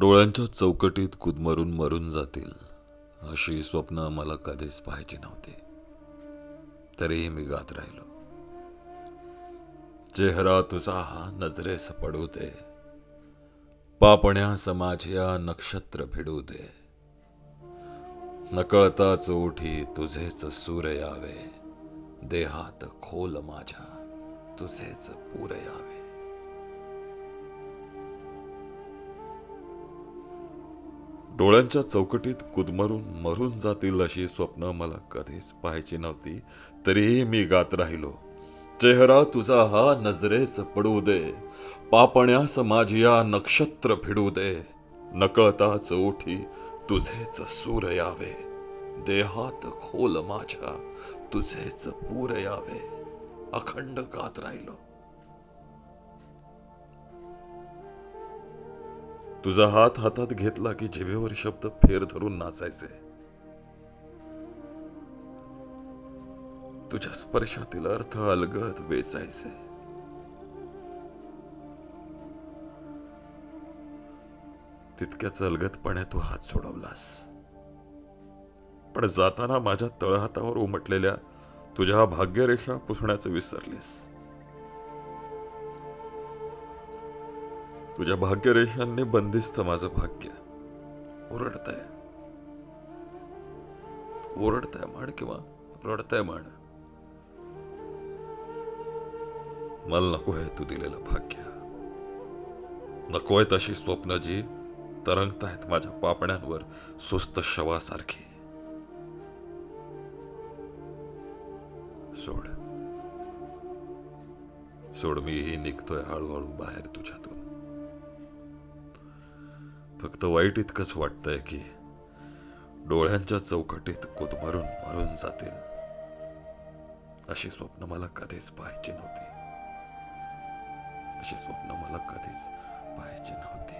डोळ्यांच्या चौकटीत कुदमरून मरून जातील. अशी स्वप्न मला कधीच पाहायची नव्हती. तरीही मी गात राहिलो. चेहरा तुझा हा नजरेस पडू दे. पापण्या समाजिया नक्षत्र भिडू दे. नकळताच ओठी तुझेच सूर यावे. देहात खोल माझ्या तुझेच पूर यावे. डोळ्यांच्या चौकटीत कुदमरून मरून जातील अशी स्वप्न मला कधीच पाहायची नव्हती. तरीही मी गात राहिलो. चेहरा तुझा हा नजरेस पडू दे. पापण्यास माझिया नक्षत्र फिडू दे. नकळताच ओठी तुझेच सूर यावे. देहात खोल माझ्या तुझेच पूर यावे. अखंड गात राहिलो. तुझा हात हातात घेतला की जिभेवर शब्द फेर धरून नाचायचे. तुझ्या स्पर्शातील अर्थ अलगद वेचायचे. तितक्याच अलगदपणे तू हात सोडवलास. पण जाताना माझ्या तळहातावर उमटलेल्या तुझ्या भाग्यरेषा पुसण्याचं विसरलीस. तुझ्या भाग्यरेषांनी बंदिस्त माझं भाग्य. ओरडताय. ओरडताय म्हण किंवा रडतय म्हण. मला नको आहे तू दिलेलं भाग्य. नकोय तशी स्वप्न जी तरंगतायत माझ्या पापण्यांवर सुस्त शवासारखी. सोड. सोड मीही निघतोय हळूहळू बाहेर तुझ्यातून. फक्त वाईट इतकंच वाटतंय की डोळ्यांच्या चौकटीत कुदमरून मरून जातील. अशी स्वप्न मला कधीच पाहायची नव्हती. अशी स्वप्न मला कधीच पाहायची नव्हती.